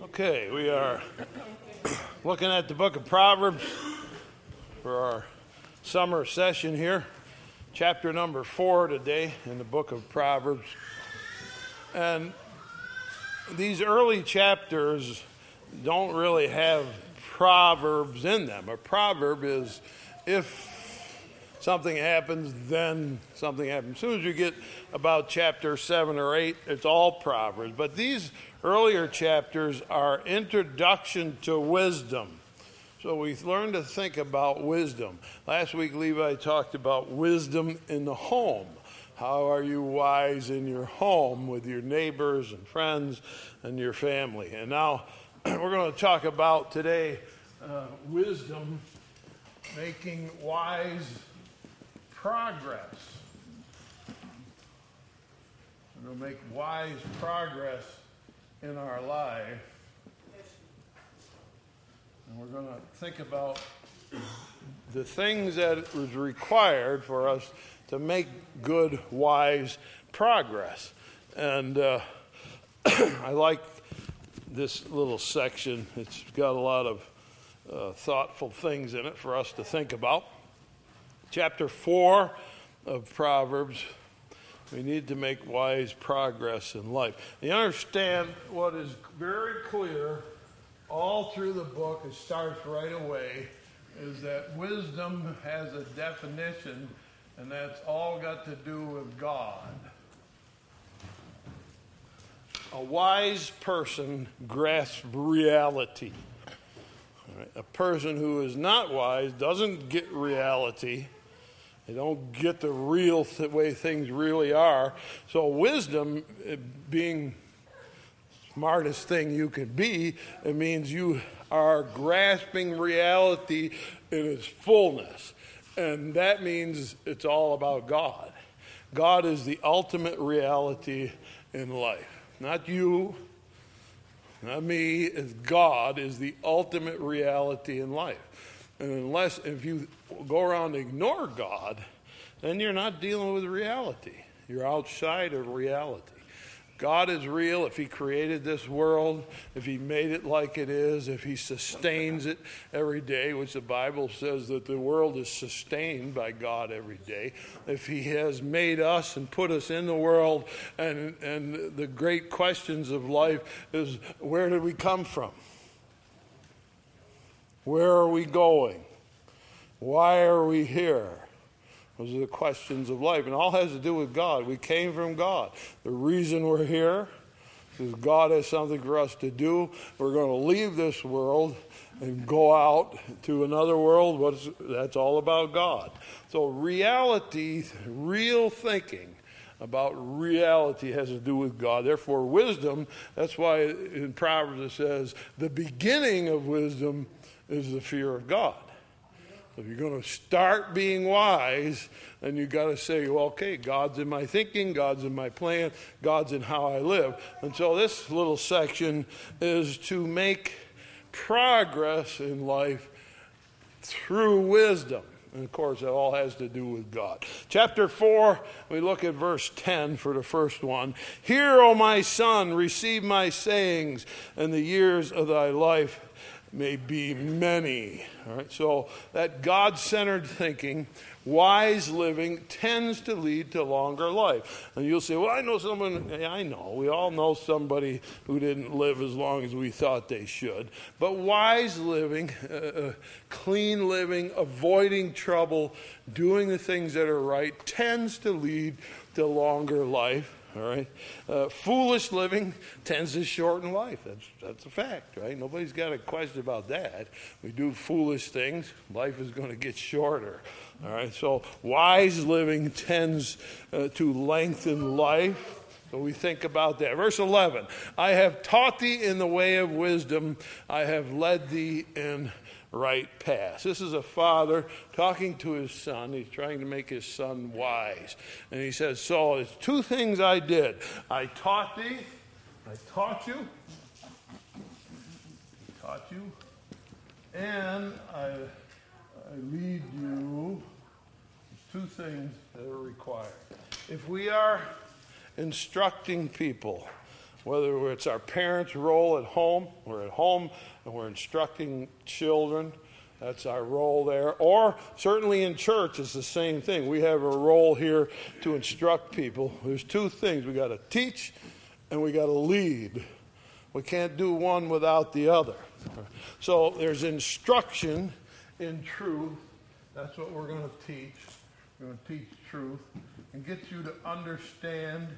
Okay, we are looking at the book of Proverbs for our summer session here. Chapter number four today in the book of Proverbs. And these early chapters don't really have proverbs in them. A proverb is if something happens, then something happens. As soon as you get about chapter seven or eight, it's all proverbs. But these earlier chapters are introduction to wisdom. So we learn to think about wisdom. Last week, Levi talked about wisdom in the home. How are you wise in your home with your neighbors and friends and your family? And now we're going to talk about today uh, wisdom making wise progress. To make wise progress in our life. And we're going to think about the things that was required for us to make good, wise progress. And uh, I like this little section. It's got a lot of uh, thoughtful things in it for us to think about. Chapter 4 of Proverbs we need to make wise progress in life. You understand what is very clear all through the book, it starts right away, is that wisdom has a definition, and that's all got to do with God. A wise person grasps reality. A person who is not wise doesn't get reality they don't get the real th- way things really are. So, wisdom, eh, being smartest thing you could be, it means you are grasping reality in its fullness. And that means it's all about God. God is the ultimate reality in life. Not you, not me, is God is the ultimate reality in life. And unless, if you go around and ignore God, then you're not dealing with reality. You're outside of reality. God is real if He created this world, if He made it like it is, if He sustains it every day, which the Bible says that the world is sustained by God every day, if He has made us and put us in the world, and, and the great questions of life is where did we come from? Where are we going? Why are we here? Those are the questions of life. And all has to do with God. We came from God. The reason we're here is God has something for us to do. We're going to leave this world and go out to another world. What's, that's all about God. So, reality, real thinking about reality has to do with God. Therefore, wisdom, that's why in Proverbs it says, the beginning of wisdom is the fear of God. If you're going to start being wise, then you've got to say, well, okay, God's in my thinking, God's in my plan, God's in how I live. And so this little section is to make progress in life through wisdom. And of course, it all has to do with God. Chapter 4, we look at verse 10 for the first one. Hear, O my son, receive my sayings, and the years of thy life may be many. All right, so that God centered thinking, wise living, tends to lead to longer life. And you'll say, Well, I know someone, yeah, I know, we all know somebody who didn't live as long as we thought they should. But wise living, uh, clean living, avoiding trouble, doing the things that are right, tends to lead to longer life. All right. Uh, foolish living tends to shorten life. That's that's a fact, right? Nobody's got a question about that. We do foolish things, life is going to get shorter. All right. So wise living tends uh, to lengthen life. So we think about that. Verse 11 I have taught thee in the way of wisdom, I have led thee in right path. This is a father talking to his son. He's trying to make his son wise. And he says, So, it's two things I did. I taught thee, I taught you, I taught you, and I, I lead you. Two things that are required. If we are instructing people, whether it's our parents' role at home, we're at home and we're instructing children. That's our role there. Or certainly in church, it's the same thing. We have a role here to instruct people. There's two things we got to teach and we got to lead. We can't do one without the other. So there's instruction in truth. That's what we're going to teach. We're going to teach truth and get you to understand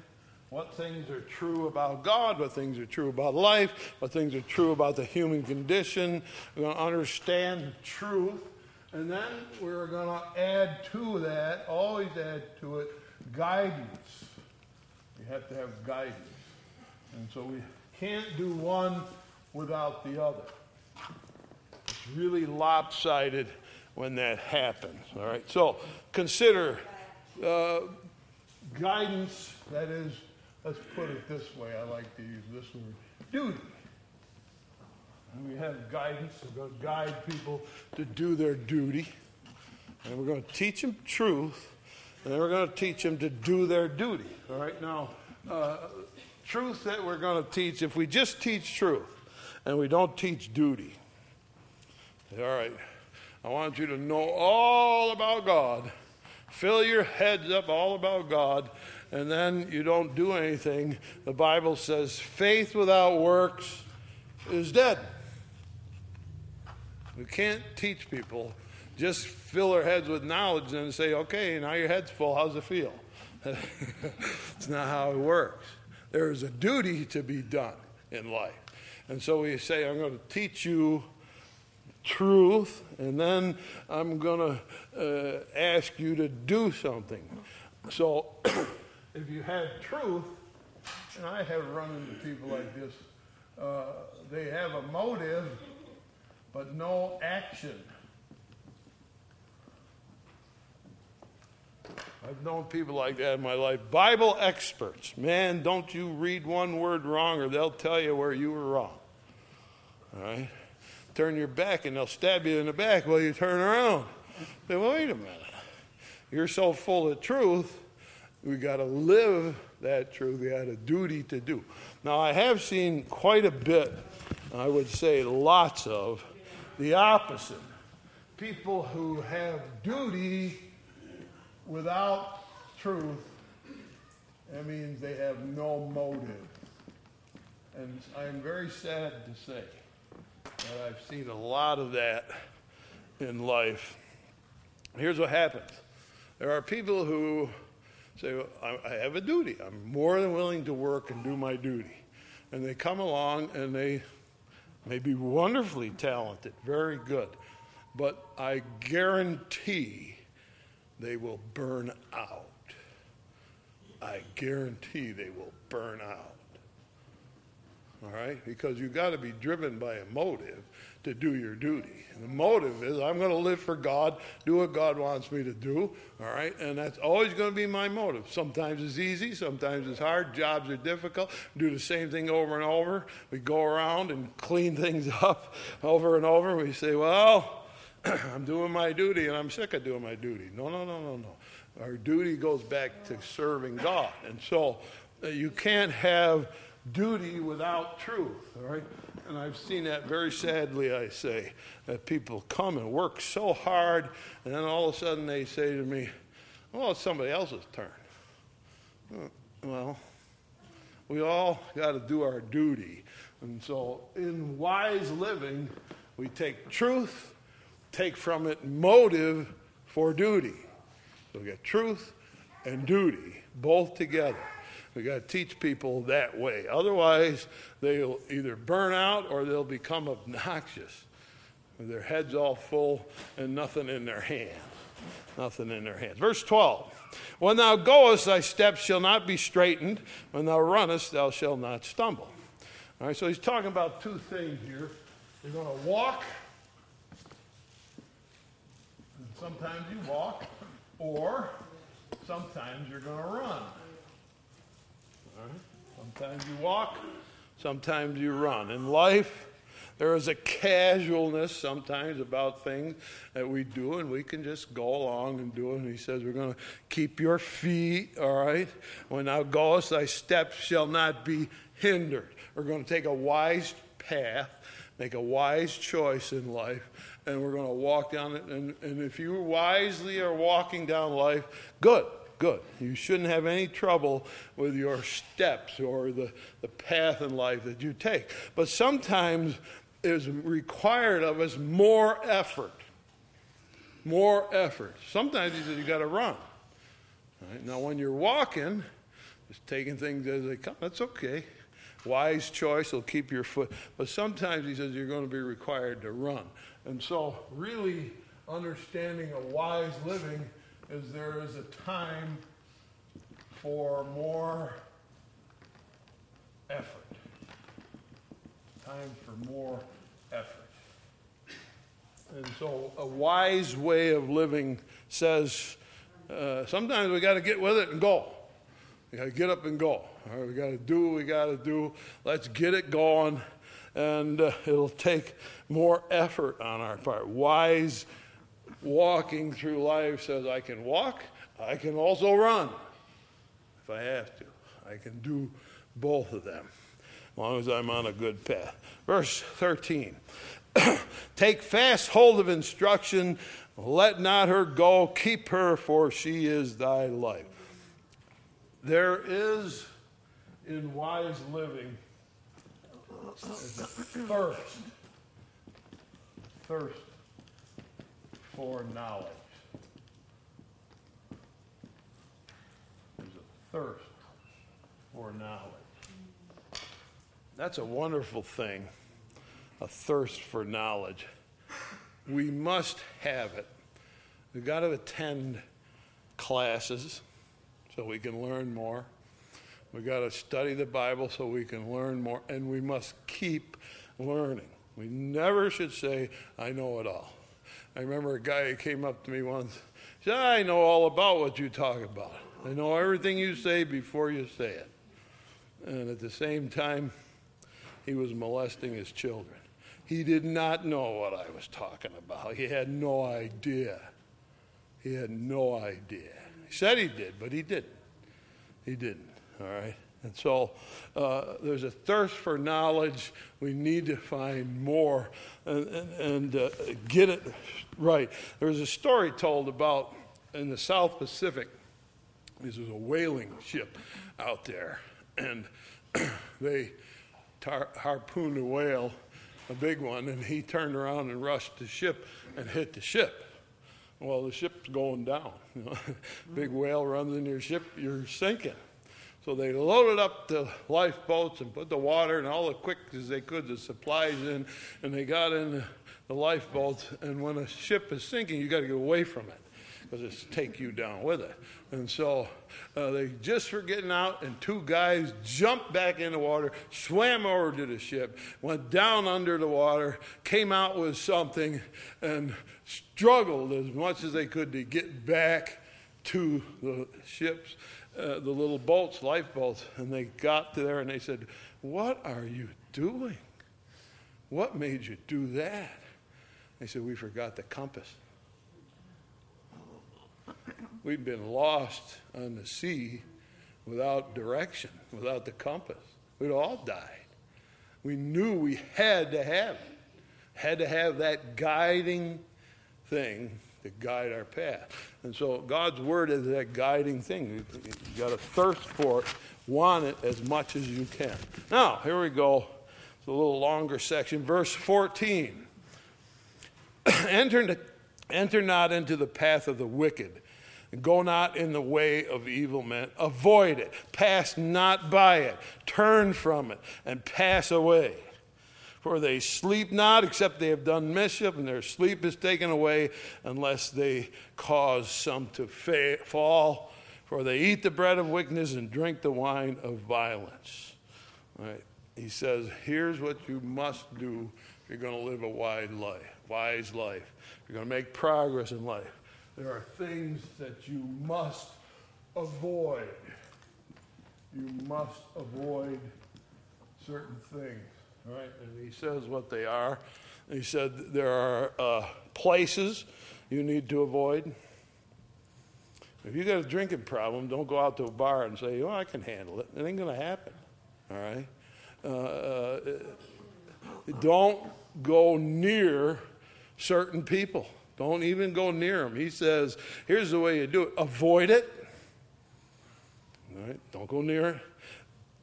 what things are true about God, what things are true about life, what things are true about the human condition. We're going to understand truth. And then we're going to add to that, always add to it, guidance. We have to have guidance. And so we can't do one without the other. It's really lopsided when that happens. All right. So consider uh, guidance. That is, let's put it this way. I like to use this word: duty. And we have guidance. We're going to guide people to do their duty, and we're going to teach them truth, and we're going to teach them to do their duty. All right. Now, uh, truth that we're going to teach. If we just teach truth and we don't teach duty, all right. I want you to know all about God. Fill your heads up all about God, and then you don't do anything. The Bible says faith without works is dead. We can't teach people. Just fill their heads with knowledge and say, okay, now your head's full. How's it feel? it's not how it works. There is a duty to be done in life. And so we say, I'm going to teach you truth, and then I'm going to uh, ask you to do something. So if you have truth, and I have run into people like this, uh, they have a motive, but no action. I've known people like that in my life. Bible experts. Man, don't you read one word wrong or they'll tell you where you were wrong. All right? turn your back and they'll stab you in the back while you turn around. Say, well, wait a minute. You're so full of truth, we got to live that truth. We got a duty to do. Now, I have seen quite a bit, I would say lots of, the opposite. People who have duty without truth, that means they have no motive. And I'm very sad to say that I've seen a lot of that in life. Here's what happens there are people who say, well, I have a duty. I'm more than willing to work and do my duty. And they come along and they may be wonderfully talented, very good. But I guarantee they will burn out. I guarantee they will burn out all right? Because you've got to be driven by a motive to do your duty. And the motive is I'm going to live for God, do what God wants me to do, all right? And that's always going to be my motive. Sometimes it's easy, sometimes it's hard, jobs are difficult, do the same thing over and over. We go around and clean things up over and over. We say, well, I'm doing my duty and I'm sick of doing my duty. No, no, no, no, no. Our duty goes back to serving God. And so uh, you can't have duty without truth, all right? And I've seen that very sadly, I say, that people come and work so hard, and then all of a sudden they say to me, well, it's somebody else's turn. Well, we all got to do our duty. And so, in wise living, we take truth, take from it motive for duty. So we get truth and duty both together. We got to teach people that way. Otherwise, they'll either burn out or they'll become obnoxious. With their heads all full and nothing in their hands. Nothing in their hands. Verse 12 When thou goest, thy steps shall not be straitened. When thou runnest, thou shalt not stumble. All right, so he's talking about two things here. You're going to walk, and sometimes you walk, or sometimes you're going to run. Sometimes you walk, sometimes you run. In life, there is a casualness sometimes about things that we do, and we can just go along and do it. And he says, We're going to keep your feet, all right? When thou goest, thy steps shall not be hindered. We're going to take a wise path, make a wise choice in life, and we're going to walk down it. And, and if you wisely are walking down life, good, good. You shouldn't have any trouble with your steps or the, the path in life that you take. But sometimes is required of us more effort. More effort. Sometimes he says you got to run. Right? Now, when you're walking, just taking things as they come, that's okay. Wise choice will keep your foot. But sometimes he says you're going to be required to run. And so, really understanding a wise living is there is a time for more effort. Time for more effort. And so, a wise way of living says uh, sometimes we got to get with it and go. We got to get up and go. All right, we got to do what we got to do. Let's get it going, and uh, it'll take more effort on our part. Wise walking through life says, I can walk, I can also run if I have to. I can do both of them as long as I'm on a good path. Verse 13 Take fast hold of instruction, let not her go, keep her, for she is thy life. There is in wise living thirst, thirst for knowledge. There's a thirst for knowledge. That's a wonderful thing, a thirst for knowledge. We must have it. We've got to attend classes so we can learn more. We've got to study the Bible so we can learn more, and we must keep learning. We never should say, I know it all. I remember a guy came up to me once, said, I know all about what you talk about. I know everything you say before you say it. And at the same time, he was molesting his children. He did not know what I was talking about. He had no idea. He had no idea. He said he did, but he didn't. He didn't. All right? And so uh, there's a thirst for knowledge. We need to find more and, and, and uh, get it right. There was a story told about in the South Pacific. This was a whaling ship out there, and they tar- harpooned a whale, a big one, and he turned around and rushed the ship and hit the ship. Well, the ship's going down. You know? big whale runs in your ship, you're sinking. So they loaded up the lifeboats and put the water and all the quick as they could, the supplies in, and they got in the, lifeboats. And when a ship is sinking, you got to get away from it because it's take you down with it. And so uh, they just were getting out, and two guys jumped back in the water, swam over to the ship, went down under the water, came out with something, and struggled as much as they could to get back to the ships uh, the little boats, lifeboats, and they got there and they said, What are you doing? What made you do that? They said, We forgot the compass. We'd been lost on the sea without direction, without the compass. We'd all died. We knew we had to have it, had to have that guiding thing to guide our path. And so God's word is that guiding thing. You've got to thirst for it, want it as much as you can. Now, here we go. It's a little longer section. Verse 14. enter, enter not into the path of the wicked. Go not in the way of evil men. Avoid it. Pass not by it. Turn from it and pass away. For they sleep not except they have done mischief, and their sleep is taken away unless they cause some to fa- fall. For they eat the bread of wickedness and drink the wine of violence. Right? He says, here's what you must do if you're going to live a wide life, wise life. If you're going to make progress in life. There are things that you must avoid. You must avoid certain things. Right, and he says what they are. He said there are uh, places you need to avoid. If you got a drinking problem, don't go out to a bar and say, "Oh, I can handle it." It ain't going to happen. All right. uh, uh, don't go near certain people. Don't even go near them. He says, here's the way you do it avoid it. All right? Don't go near it.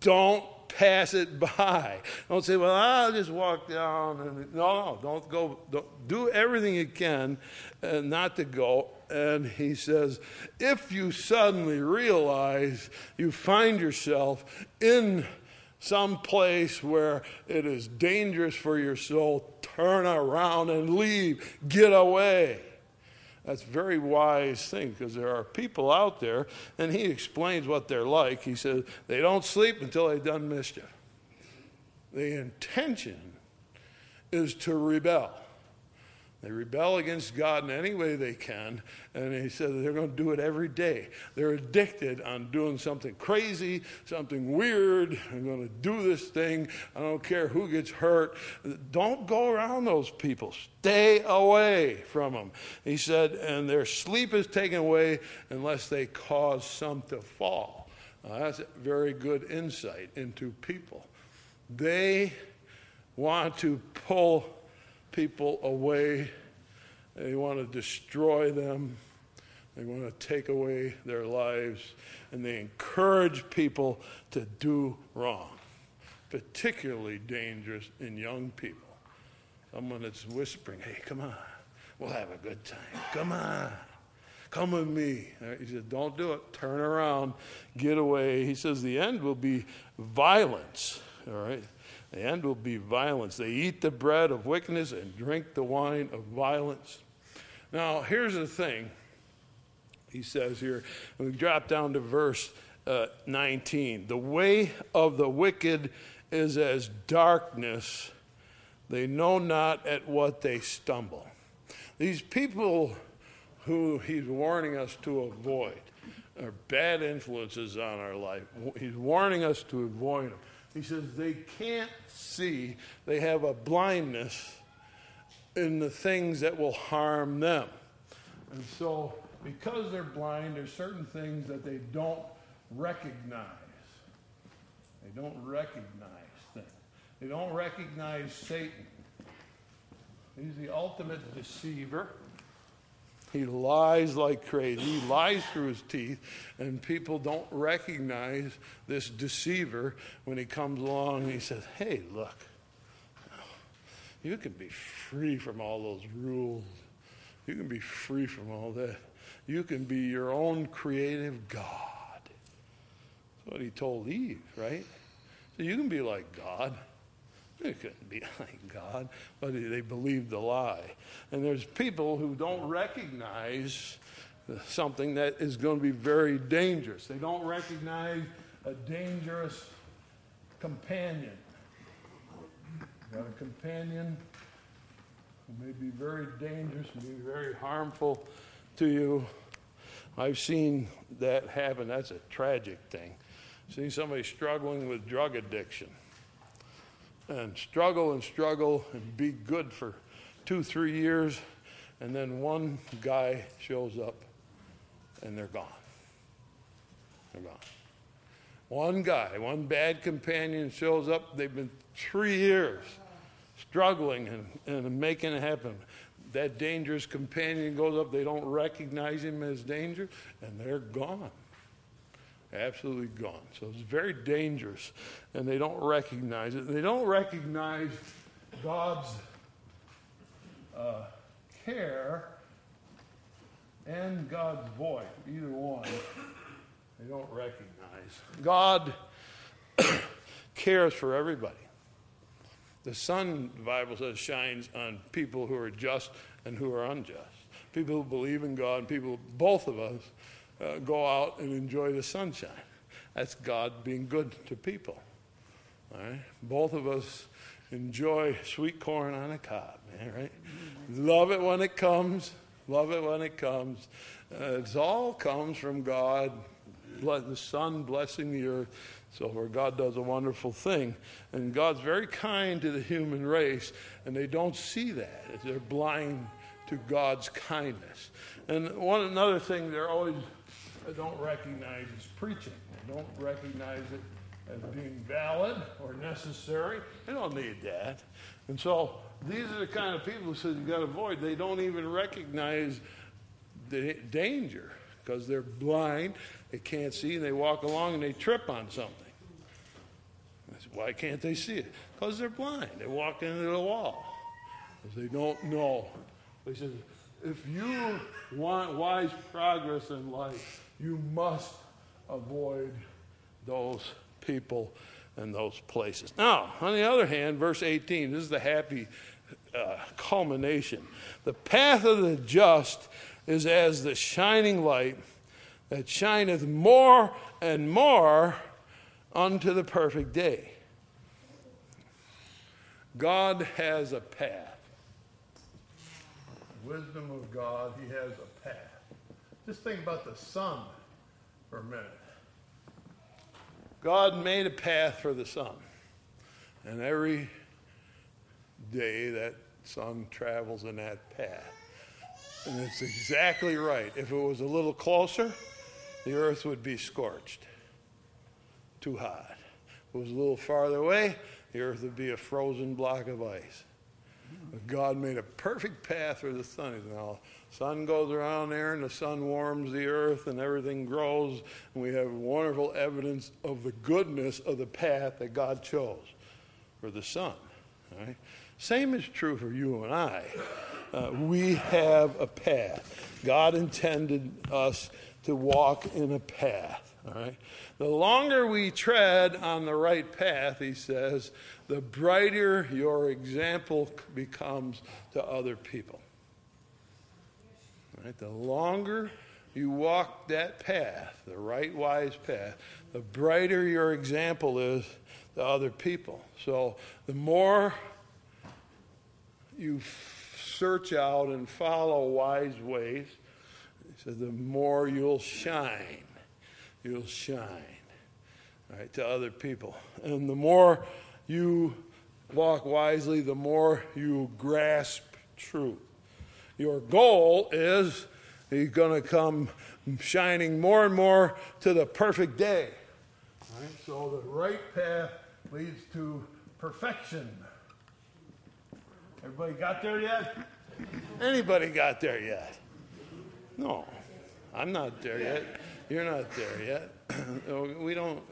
Don't pass it by. Don't say, well, I'll just walk down. And, no, no, don't go. Don't, do everything you can uh, not to go. And he says, if you suddenly realize you find yourself in some place where it is dangerous for your soul, turn around and leave. Get away. That's a very wise thing because there are people out there, and he explains what they're like. He says they don't sleep until they've done mischief. The intention is to rebel. They rebel against God in any way they can, and he said they're going to do it every day. They're addicted on doing something crazy, something weird. I'm going to do this thing. I don't care who gets hurt. Don't go around those people. Stay away from them. He said, and their sleep is taken away unless they cause some to fall. Now, that's a very good insight into people. They want to pull people away. They want to destroy them. They want to take away their lives. And they encourage people to do wrong, particularly dangerous in young people. Someone that's whispering, hey, come on, we'll have a good time. Come on. Come with me. Uh, he said, Don't do it. Turn around. Get away. He says, The end will be violence. All right? The end will be violence. They eat the bread of wickedness and drink the wine of violence. Now, here's the thing he says here. We drop down to verse uh, 19. The way of the wicked is as darkness, they know not at what they stumble. These people who he's warning us to avoid are bad influences on our life. He's warning us to avoid them. He says they can't see, they have a blindness in the things that will harm them. And so, because they're blind, there's certain things that they don't recognize. They don't recognize things. They don't recognize Satan. He's the ultimate deceiver. He lies like crazy. He lies through his teeth, and people don't recognize this deceiver when he comes along and he says, Hey, look, you can be free from all those rules. You can be free from all that. You can be your own creative God. That's what he told Eve, right? So you can be like God. They couldn't be like God, but they believed the lie. And there's people who don't recognize something that is going to be very dangerous. They don't recognize a dangerous companion. Got a companion who may be very dangerous, may be very harmful to you. I've seen that happen. That's a tragic thing. See somebody struggling with drug addiction and struggle and struggle and be good for two, three years, and then one guy shows up and they're gone. They're gone. One guy, one bad companion shows up, they've been three years struggling and, and making it happen. That dangerous companion goes up, they don't recognize him as danger, and they're gone absolutely gone. So it's very dangerous, and they don't recognize it. They don't recognize God's uh, care and God's voice, either one. They don't recognize. God cares for everybody. The sun, the Bible says, shines on people who are just and who are unjust. People who believe in God, people, both of us, uh, go out and enjoy the sunshine. That's God being good to people. All right? Both of us enjoy sweet corn on a cob, man, right? Love it when it comes. Love it when it comes. Uh, it all comes from God, the sun blessing the earth. So, where God does a wonderful thing. And God's very kind to the human race, and they don't see that. They're blind to God's kindness. And one another thing they're always don't recognize is preaching. They don't recognize it as being valid or necessary. They don't need that. And so these are the kind of people who says you got to avoid. They don't even recognize the danger because they're blind, they can't see, and they walk along and they trip on something. Said, Why can't they see it? Because they're blind. They walk into the wall because they don't know. They said, if you want wise progress in life, you must avoid those people and those places. Now, on the other hand, verse 18, this is the happy uh, culmination. The path of the just is as the shining light that shineth more and more unto the perfect day. God has a path. Wisdom of God, He has a. Just think about the sun for a minute. God made a path for the sun. And every day that sun travels in that path. And it's exactly right. If it was a little closer, the earth would be scorched, too hot. If it was a little farther away, the earth would be a frozen block of ice. God made a perfect path for the sun. Said, now, sun goes around there and the sun warms the earth and everything grows. And we have wonderful evidence of the goodness of the path that God chose for the sun. Right? Same is true for you and I. Uh, we have a path. God intended us to walk in a path. All right? The longer we tread on the right path, he says, the brighter your example becomes to other people. The longer you walk that path, the right wise path, the brighter your example is to other people. So the more you search out and follow wise ways, he said, the more you'll shine. You'll shine right, to other people. And the more you walk wisely, the more you grasp truth. Your goal is he's going to come shining more and more to the perfect day. Right? So the right path leads to perfection. Everybody got there yet? Anybody got there yet? No, I'm not there yet. You're not there yet. Oh, we don't.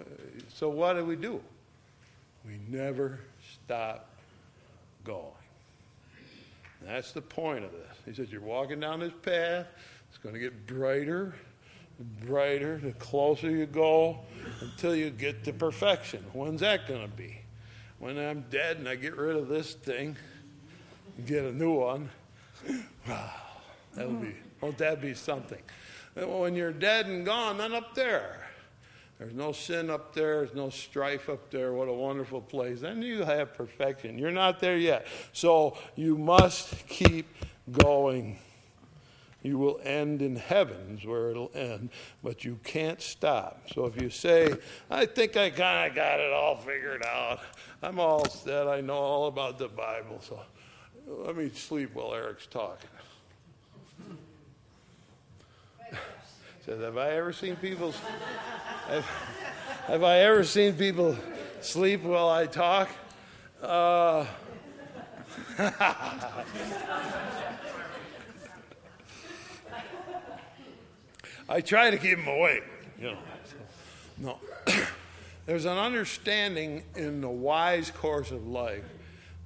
So what do we do? We never stop going. And that's the point of this. He says, You're walking down this path, it's going to get brighter brighter the closer you go until you get to perfection. When's that going to be? When I'm dead and I get rid of this thing and get a new one. Wow, that'll be, won't that be something? When you're dead and gone, then up there, there's no sin up there. There's no strife up there. What a wonderful place. Then you have perfection. You're not there yet. So you must keep going. You will end in heavens where it'll end, but you can't stop. So if you say, I think I kind of got it all figured out, I'm all set, I know all about the Bible, so let me sleep while Eric's talking. Says, have I ever seen people? Have, have I ever seen people sleep while I talk? Uh, I try to keep them awake, you know. No. There's an understanding in the wise course of life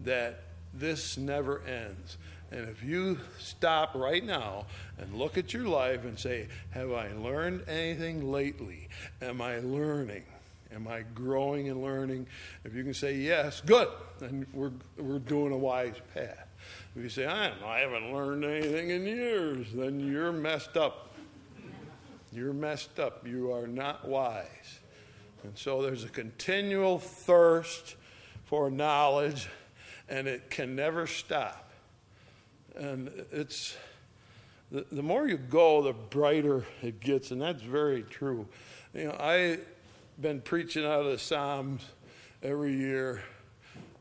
that this never ends. And if you stop right now and look at your life and say, Have I learned anything lately? Am I learning? Am I growing and learning? If you can say yes, good. Then we're, we're doing a wise path. If you say, I, I haven't learned anything in years, then you're messed up. You're messed up. You are not wise. And so there's a continual thirst for knowledge, and it can never stop. And it's the, the more you go, the brighter it gets, and that's very true. You know, I've been preaching out of the Psalms every year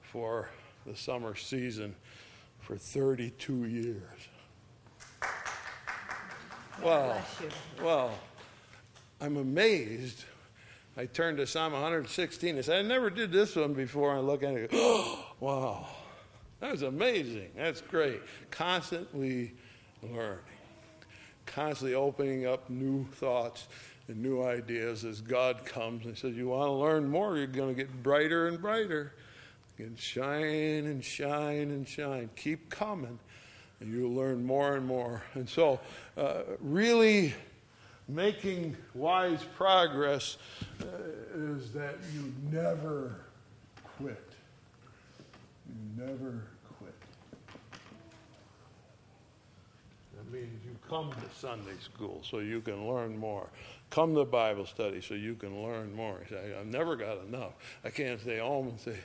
for the summer season for 32 years. Well, well, I'm amazed I turned to Psalm 116 and said, I never did this one before. I look at it and go, oh, wow, that's amazing. That's great. Constantly learning, constantly opening up new thoughts and new ideas as God comes and says, You want to learn more, you're going to get brighter and brighter. And shine and shine and shine. Keep coming, and you'll learn more and more. And so, uh, really making wise progress uh, is that you never quit. Never quit. That means you come to Sunday school so you can learn more. Come to Bible study so you can learn more. Say, I've never got enough. I can't stay home and say,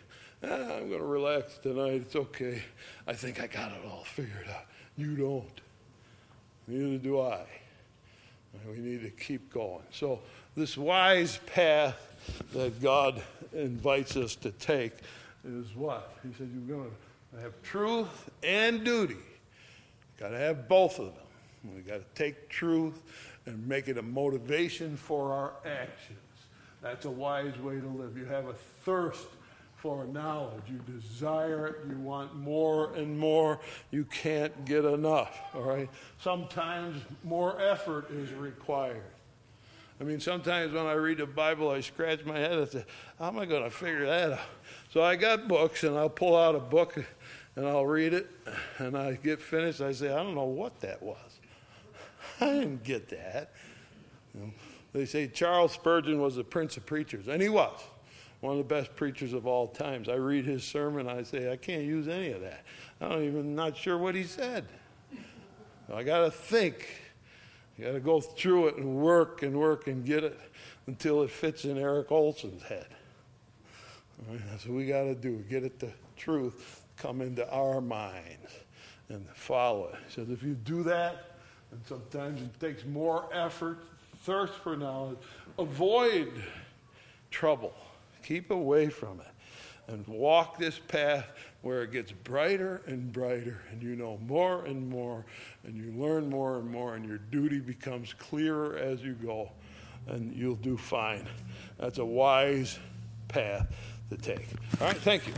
ah, I'm going to relax tonight. It's okay. I think I got it all figured out. You don't. Neither do I. We need to keep going. So, this wise path that God invites us to take is what? He said, you're going to have truth and duty. Got to have both of them. We got to take truth and make it a motivation for our actions. That's a wise way to live. You have a thirst for knowledge. You desire it. You want more and more. You can't get enough. All right? Sometimes more effort is required. I mean, sometimes when I read the Bible, I scratch my head and say, How am I going to figure that out? So I got books, and I'll pull out a book and I'll read it, and I get finished. I say, I don't know what that was. I didn't get that. You know, they say Charles Spurgeon was the prince of preachers, and he was one of the best preachers of all times. I read his sermon, I say, I can't use any of that. I don't even not sure what he said. I got to think. You got to go through it and work and work and get it until it fits in Eric Olson's head. Right, that's what we got to do. Get it the truth come into our minds and follow it. Says if you do that, and sometimes it takes more effort, thirst for knowledge, avoid trouble. Keep away from it and walk this path where it gets brighter and brighter, and you know more and more, and you learn more and more, and your duty becomes clearer as you go, and you'll do fine. That's a wise path to take. All right, thank you.